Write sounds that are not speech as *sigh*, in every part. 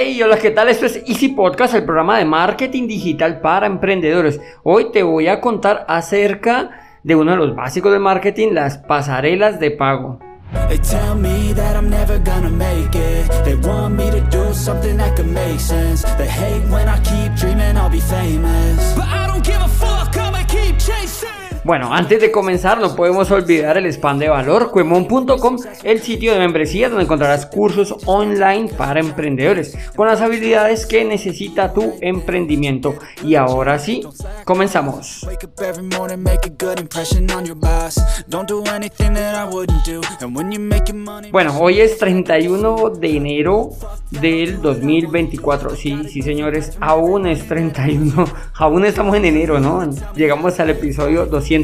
Hey, hola, ¿qué tal? Esto es Easy Podcast, el programa de marketing digital para emprendedores. Hoy te voy a contar acerca de uno de los básicos de marketing, las pasarelas de pago. Bueno, antes de comenzar no podemos olvidar el spam de valor, cuemon.com, el sitio de membresía donde encontrarás cursos online para emprendedores con las habilidades que necesita tu emprendimiento. Y ahora sí, comenzamos. Bueno, hoy es 31 de enero del 2024. Sí, sí señores, aún es 31, *laughs* aún estamos en enero, ¿no? Llegamos al episodio 200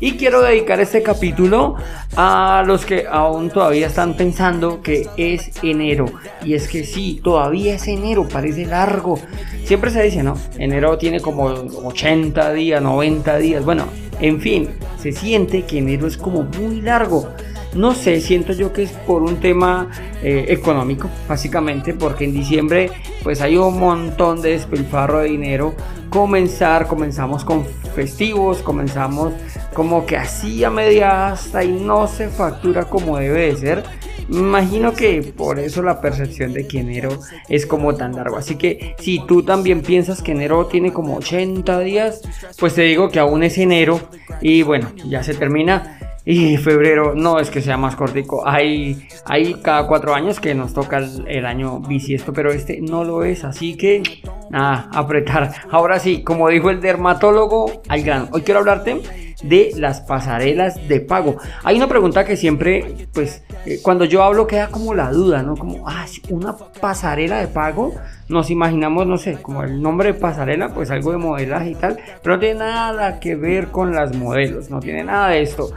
y quiero dedicar este capítulo a los que aún todavía están pensando que es enero. Y es que sí, todavía es enero, parece largo. Siempre se dice, ¿no? Enero tiene como 80 días, 90 días. Bueno, en fin, se siente que enero es como muy largo. No sé, siento yo que es por un tema eh, económico, básicamente, porque en diciembre pues hay un montón de despilfarro de dinero. Comenzar, comenzamos con festivos, comenzamos como que así a media hasta y no se factura como debe de ser. Imagino que por eso la percepción de que enero es como tan largo. Así que si tú también piensas que enero tiene como 80 días, pues te digo que aún es enero y bueno, ya se termina. Y febrero no es que sea más cortico. Hay, hay cada cuatro años que nos toca el, año bisiesto, pero este no lo es. Así que nada, apretar. Ahora sí, como dijo el dermatólogo, al grano. Hoy quiero hablarte de las pasarelas de pago. Hay una pregunta que siempre, pues, eh, cuando yo hablo queda como la duda, ¿no? Como, ah, una pasarela de pago. Nos imaginamos, no sé, como el nombre de pasarela, pues algo de modelaje y tal, pero no tiene nada que ver con las modelos, no tiene nada de esto.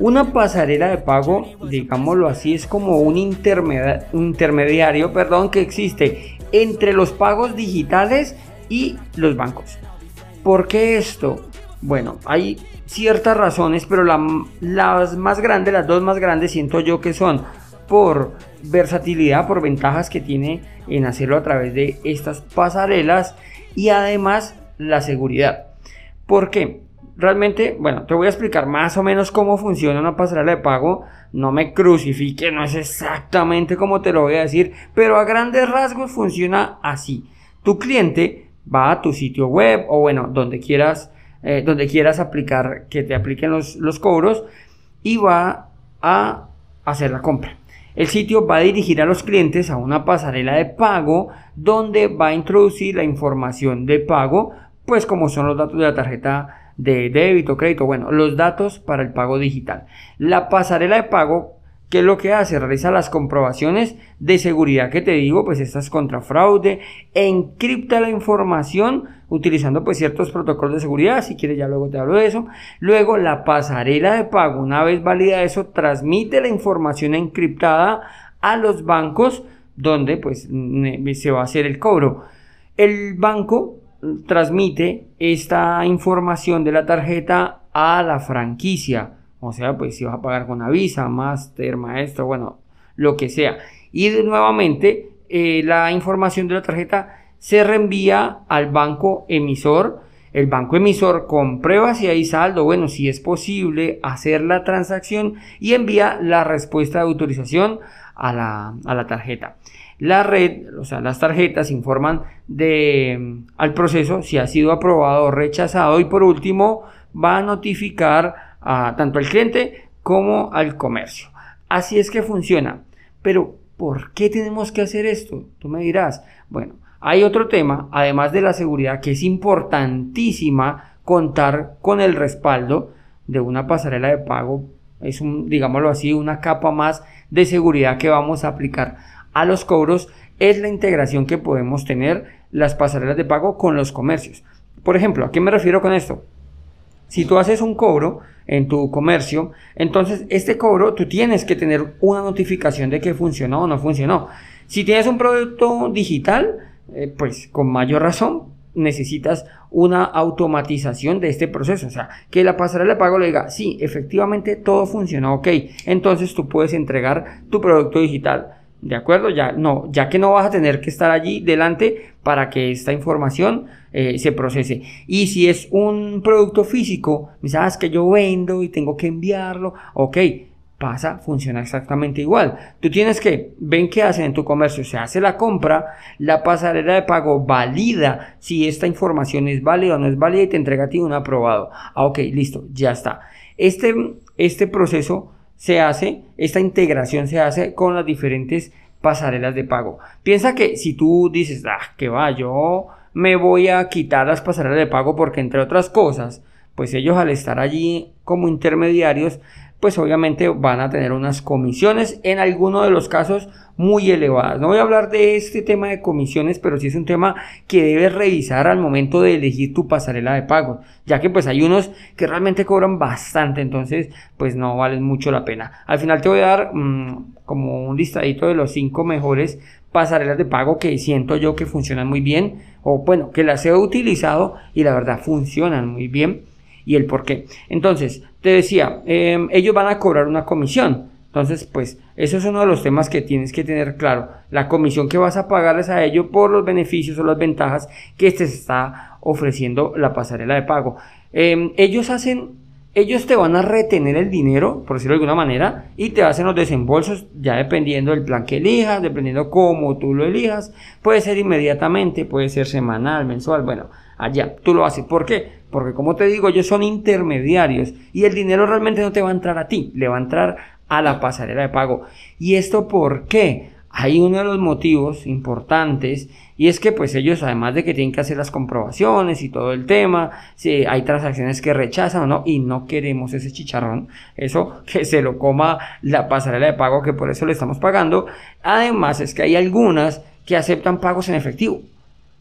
Una pasarela de pago, digámoslo así, es como un intermediario perdón, que existe entre los pagos digitales y los bancos. ¿Por qué esto? Bueno, hay ciertas razones, pero las más grandes, las dos más grandes, siento yo que son por versatilidad, por ventajas que tiene en hacerlo a través de estas pasarelas y además la seguridad. ¿Por qué? Realmente, bueno, te voy a explicar más o menos cómo funciona una pasarela de pago. No me crucifique, no es exactamente como te lo voy a decir, pero a grandes rasgos funciona así. Tu cliente va a tu sitio web o bueno, donde quieras, eh, donde quieras aplicar, que te apliquen los, los cobros y va a hacer la compra. El sitio va a dirigir a los clientes a una pasarela de pago donde va a introducir la información de pago, pues como son los datos de la tarjeta de débito, crédito, bueno, los datos para el pago digital. La pasarela de pago, ¿qué es lo que hace? Realiza las comprobaciones de seguridad que te digo, pues estas contra fraude, encripta la información utilizando pues ciertos protocolos de seguridad, si quieres ya luego te hablo de eso. Luego la pasarela de pago, una vez válida eso, transmite la información encriptada a los bancos donde pues se va a hacer el cobro. El banco transmite esta información de la tarjeta a la franquicia. O sea, pues si vas a pagar con Avisa, Master, Maestro, bueno, lo que sea. Y nuevamente eh, la información de la tarjeta se reenvía al banco emisor. El banco emisor comprueba si hay saldo, bueno, si es posible hacer la transacción y envía la respuesta de autorización a la, a la tarjeta. La red, o sea, las tarjetas informan de, mm, al proceso si ha sido aprobado o rechazado y por último va a notificar a tanto al cliente como al comercio. Así es que funciona. Pero, ¿por qué tenemos que hacer esto? Tú me dirás. Bueno, hay otro tema, además de la seguridad, que es importantísima contar con el respaldo de una pasarela de pago. Es un, digámoslo así, una capa más de seguridad que vamos a aplicar a los cobros es la integración que podemos tener las pasarelas de pago con los comercios. Por ejemplo, ¿a qué me refiero con esto? Si tú haces un cobro en tu comercio, entonces este cobro tú tienes que tener una notificación de que funcionó o no funcionó. Si tienes un producto digital, eh, pues con mayor razón necesitas una automatización de este proceso. O sea, que la pasarela de pago le diga, sí, efectivamente todo funcionó, ok. Entonces tú puedes entregar tu producto digital ¿De acuerdo? Ya, no, ya que no vas a tener que estar allí delante para que esta información eh, se procese. Y si es un producto físico, sabes ah, que yo vendo y tengo que enviarlo, ok, pasa, funciona exactamente igual. Tú tienes que, ven qué hacen en tu comercio, se hace la compra, la pasarela de pago valida si esta información es válida o no es válida y te entrega a ti un aprobado. Ah, ok, listo, ya está. Este, este proceso se hace, esta integración se hace con las diferentes pasarelas de pago. Piensa que si tú dices, ah, que va, yo me voy a quitar las pasarelas de pago porque entre otras cosas, pues ellos al estar allí como intermediarios pues obviamente van a tener unas comisiones en algunos de los casos muy elevadas. No voy a hablar de este tema de comisiones, pero sí es un tema que debes revisar al momento de elegir tu pasarela de pago, ya que pues hay unos que realmente cobran bastante, entonces pues no valen mucho la pena. Al final te voy a dar mm, como un listadito de los cinco mejores pasarelas de pago que siento yo que funcionan muy bien, o bueno, que las he utilizado y la verdad funcionan muy bien y el por qué. Entonces, te decía, em, ellos van a cobrar una comisión. Entonces, pues, eso es uno de los temas que tienes que tener claro. La comisión que vas a pagarles a ellos por los beneficios o las ventajas que te está ofreciendo la pasarela de pago. Em, ellos hacen, ellos te van a retener el dinero, por decirlo de alguna manera, y te hacen los desembolsos ya dependiendo del plan que elijas, dependiendo cómo tú lo elijas. Puede ser inmediatamente, puede ser semanal, mensual, bueno, allá tú lo haces. ¿Por qué? Porque como te digo, ellos son intermediarios y el dinero realmente no te va a entrar a ti, le va a entrar a la pasarela de pago. ¿Y esto por qué? Hay uno de los motivos importantes y es que pues ellos además de que tienen que hacer las comprobaciones y todo el tema, si hay transacciones que rechazan o no y no queremos ese chicharrón, eso que se lo coma la pasarela de pago que por eso le estamos pagando. Además es que hay algunas que aceptan pagos en efectivo.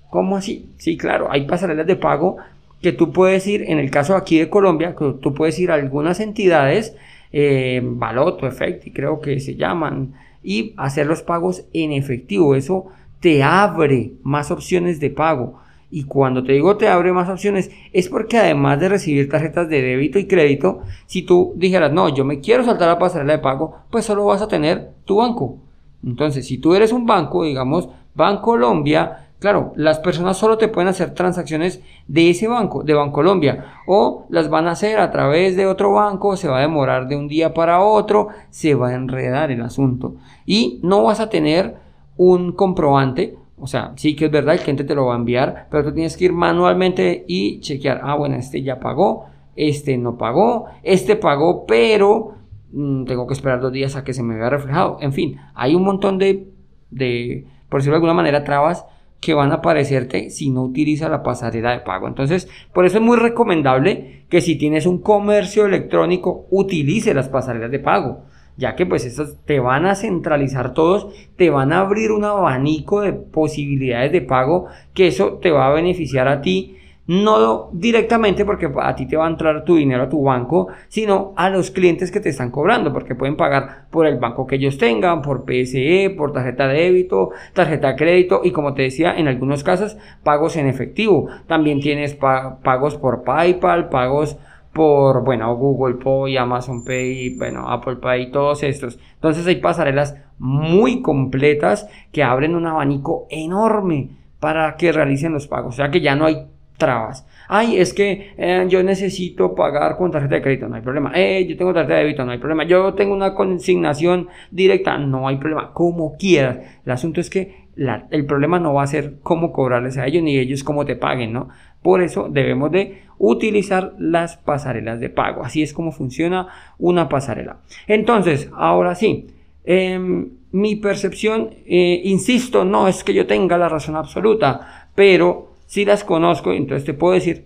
¿Cómo así? Sí, claro, hay pasarelas de pago que tú puedes ir, en el caso aquí de Colombia, que tú puedes ir a algunas entidades, eh, Baloto, Efecti, creo que se llaman, y hacer los pagos en efectivo. Eso te abre más opciones de pago. Y cuando te digo te abre más opciones, es porque además de recibir tarjetas de débito y crédito, si tú dijeras, no, yo me quiero saltar la pasarela de pago, pues solo vas a tener tu banco. Entonces, si tú eres un banco, digamos, Banco Colombia, Claro, las personas solo te pueden hacer transacciones de ese banco, de Bancolombia, o las van a hacer a través de otro banco, se va a demorar de un día para otro, se va a enredar el asunto. Y no vas a tener un comprobante, o sea, sí que es verdad, el cliente te lo va a enviar, pero tú tienes que ir manualmente y chequear, ah, bueno, este ya pagó, este no pagó, este pagó, pero mm, tengo que esperar dos días a que se me vea reflejado. En fin, hay un montón de, de por decirlo de alguna manera, trabas que van a aparecerte si no utilizas la pasarela de pago. Entonces, por eso es muy recomendable que si tienes un comercio electrónico, utilice las pasarelas de pago, ya que pues estas te van a centralizar todos, te van a abrir un abanico de posibilidades de pago, que eso te va a beneficiar a ti no directamente porque a ti te va a entrar tu dinero a tu banco, sino a los clientes que te están cobrando, porque pueden pagar por el banco que ellos tengan, por PSE, por tarjeta de débito, tarjeta de crédito y como te decía, en algunos casos pagos en efectivo. También tienes pagos por PayPal, pagos por, bueno, Google Pay, Amazon Pay, bueno, Apple Pay, todos estos. Entonces hay pasarelas muy completas que abren un abanico enorme para que realicen los pagos. O sea que ya no hay trabas. Ay, es que eh, yo necesito pagar con tarjeta de crédito, no hay problema. Eh, yo tengo tarjeta de débito, no hay problema. Yo tengo una consignación directa, no hay problema. Como quieras. El asunto es que el problema no va a ser cómo cobrarles a ellos ni ellos cómo te paguen, ¿no? Por eso debemos de utilizar las pasarelas de pago. Así es como funciona una pasarela. Entonces, ahora sí. Em, mi percepción, eh, insisto, no es que yo tenga la razón absoluta, pero si las conozco, entonces te puedo decir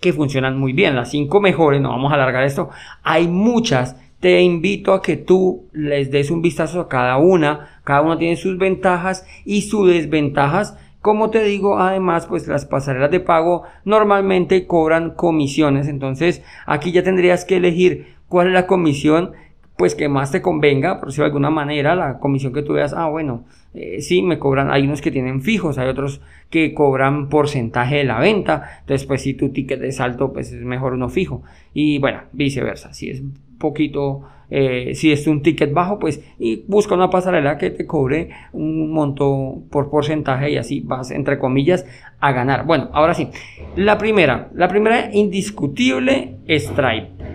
que funcionan muy bien. Las cinco mejores, no vamos a alargar esto. Hay muchas. Te invito a que tú les des un vistazo a cada una. Cada una tiene sus ventajas y sus desventajas. Como te digo, además, pues las pasarelas de pago normalmente cobran comisiones. Entonces, aquí ya tendrías que elegir cuál es la comisión pues que más te convenga, por decirlo de alguna manera, la comisión que tú veas, ah, bueno, eh, sí, me cobran, hay unos que tienen fijos, hay otros que cobran porcentaje de la venta, entonces pues si tu ticket es alto, pues es mejor uno fijo, y bueno, viceversa, si es poquito eh, si es un ticket bajo, pues y busca una pasarela que te cobre un monto por porcentaje y así vas, entre comillas, a ganar. Bueno, ahora sí, la primera, la primera indiscutible, Stripe.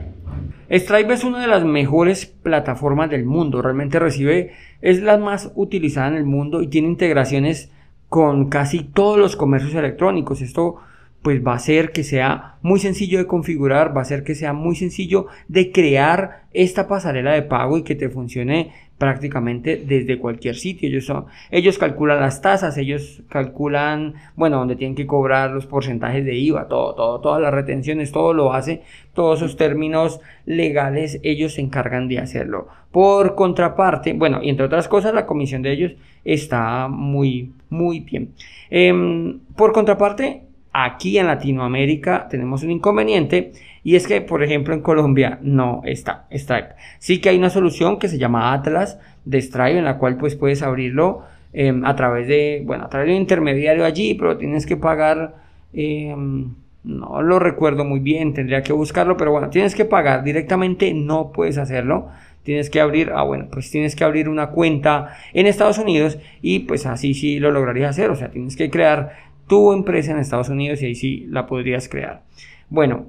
Stripe es una de las mejores plataformas del mundo, realmente recibe, es la más utilizada en el mundo y tiene integraciones con casi todos los comercios electrónicos. Esto pues va a ser que sea muy sencillo de configurar, va a ser que sea muy sencillo de crear esta pasarela de pago y que te funcione prácticamente desde cualquier sitio. Ellos, ellos calculan las tasas, ellos calculan, bueno, donde tienen que cobrar los porcentajes de IVA, todo, todo, todas las retenciones, todo lo hace, todos esos términos legales, ellos se encargan de hacerlo. Por contraparte, bueno, y entre otras cosas, la comisión de ellos está muy, muy bien. Em, por contraparte, Aquí en Latinoamérica tenemos un inconveniente y es que, por ejemplo, en Colombia no está Stripe. Sí que hay una solución que se llama Atlas de Stripe en la cual pues puedes abrirlo em, a través de, bueno, a través de un intermediario allí, pero tienes que pagar, em, no lo recuerdo muy bien, tendría que buscarlo, pero bueno, tienes que pagar directamente, no puedes hacerlo tienes que abrir, ah bueno, pues tienes que abrir una cuenta en Estados Unidos y pues así sí lo lograrías hacer, o sea, tienes que crear tu empresa en Estados Unidos y ahí sí la podrías crear. Bueno,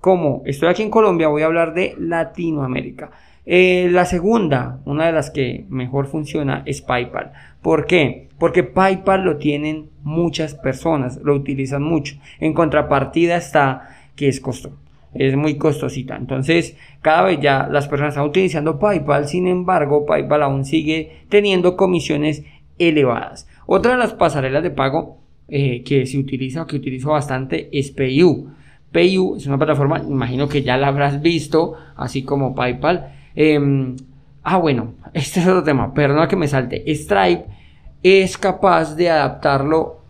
como estoy aquí en Colombia, voy a hablar de Latinoamérica. Eh, la segunda, una de las que mejor funciona es PayPal. ¿Por qué? Porque PayPal lo tienen muchas personas, lo utilizan mucho. En contrapartida está que es costo, es muy costosita. Entonces, cada vez ya las personas están utilizando PayPal, sin embargo, PayPal aún sigue teniendo comisiones elevadas. Otra de las pasarelas de pago eh, que se utiliza, que utilizo bastante, es PayU. PayU es una plataforma, imagino que ya la habrás visto, así como PayPal. Em, ah, bueno, *laughs* este es otro tema, perdona que me salte. Stripe es capaz de adaptarlo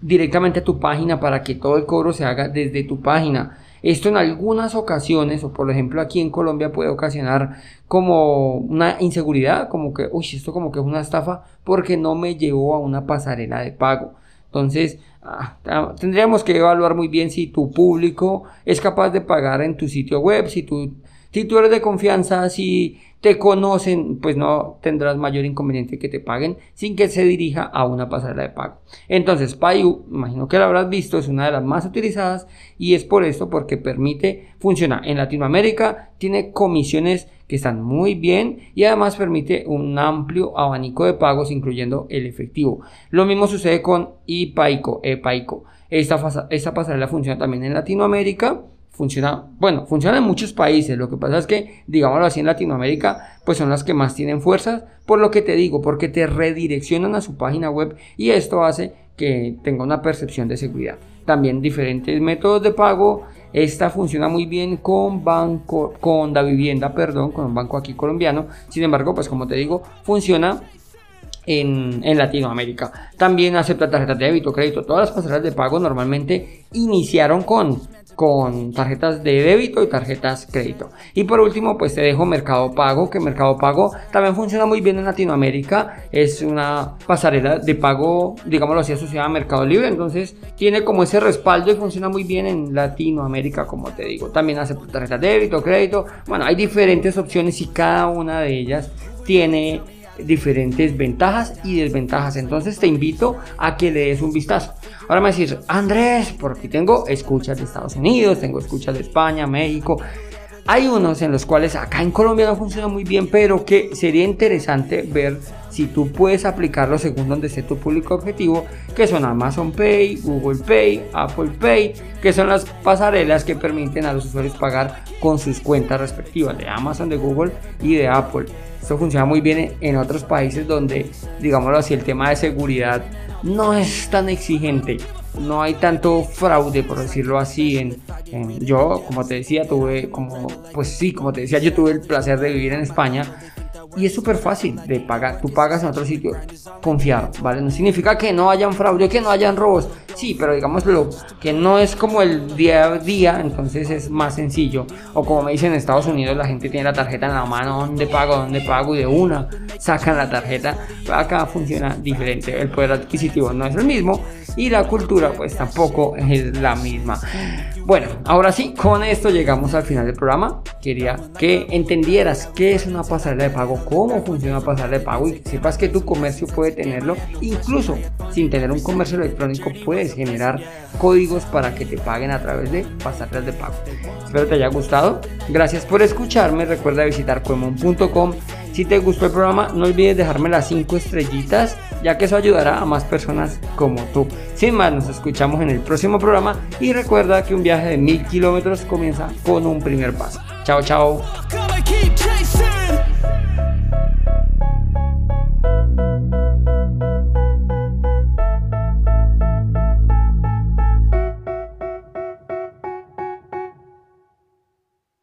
directamente a tu página para que todo el cobro se haga desde tu página. Esto en algunas ocasiones, o por ejemplo aquí en Colombia, puede ocasionar como una inseguridad, como que, uy, esto como que es una estafa, porque no me llevó a una pasarela de pago. Entonces, ah, tendríamos que evaluar muy bien si tu público es capaz de pagar en tu sitio web, si tú, si tú eres de confianza, si te conocen, pues no tendrás mayor inconveniente que te paguen sin que se dirija a una pasarela de pago. Entonces, Payu, imagino que lo habrás visto, es una de las más utilizadas y es por esto porque permite funcionar en Latinoamérica, tiene comisiones que están muy bien y además permite un amplio abanico de pagos incluyendo el efectivo. Lo mismo sucede con iPaico, ePaico. Esta, esta pasarela funciona también en Latinoamérica funciona, bueno, funciona en muchos países, lo que pasa es que, digámoslo así, en Latinoamérica, pues son las que más tienen fuerzas, por lo que te digo, porque te redireccionan a su página web y esto hace que tenga una percepción de seguridad. También diferentes métodos de pago, esta funciona muy bien con banco, con la vivienda, perdón, con un banco aquí colombiano, sin embargo, pues como te digo, funciona en, Latinoamérica. También acepta tarjetas de débito, crédito. Todas las pasarelas de pago normalmente iniciaron con con tarjetas de débito y tarjetas crédito. Y por último, pues te dejo Mercado Pago, que Mercado Pago también funciona muy bien en Latinoamérica. Es una pasarela de pago, digámoslo así, asociada a Mercado Libre. Entonces tiene como ese respaldo y funciona muy bien en Latinoamérica, como te digo. También hace tarjetas de débito, crédito. Bueno, hay diferentes opciones y cada una de ellas tiene diferentes ventajas y desventajas. Entonces te invito a que le des un vistazo. Ahora me decís, Andrés, porque tengo escuchas de Estados Unidos, tengo escuchas de España, México. Hay unos en los cuales acá en Colombia no funciona muy bien, pero que sería interesante ver si tú puedes aplicarlo según donde esté tu público objetivo, que son Amazon Pay, Google Pay, Apple Pay, que son las pasarelas que permiten a los usuarios pagar con sus cuentas respectivas de Amazon, de Google y de Apple. Esto funciona muy bien en otros países donde, digámoslo así, el tema de seguridad no es tan exigente. No hay tanto fraude, por decirlo así. En, yo, como te decía, tuve, como, pues sí, como te decía, yo tuve el placer de vivir en España y es súper fácil de pagar. Tú pagas en otro sitio confiado, ¿vale? No significa que no hayan fraude, que no hayan robos. Sí, pero digámoslo, que no es como el día a día, entonces es más sencillo. O como me dicen en Estados Unidos, la gente tiene la tarjeta en la mano, ¿dónde pago? ¿Dónde pago? Y de una sacan la tarjeta. Acá funciona diferente. El poder adquisitivo no es el mismo. Y la cultura pues tampoco es la misma. Bueno, ahora sí, con esto llegamos al final del programa. Quería que entendieras qué es una pasarela de pago, cómo funciona una pasarela de pago y que sepas que tu comercio puede tenerlo. Incluso sin tener un comercio electrónico puedes generar códigos para que te paguen a través de pasarelas de pago. Espero te haya gustado. Gracias por escucharme. Recuerda visitar cuemon.com si te gustó el programa, no olvides dejarme las 5 estrellitas, ya que eso ayudará a más personas como tú. Sin más, nos escuchamos en el próximo programa y recuerda que un viaje de mil kilómetros comienza con un primer paso. Chao, chao.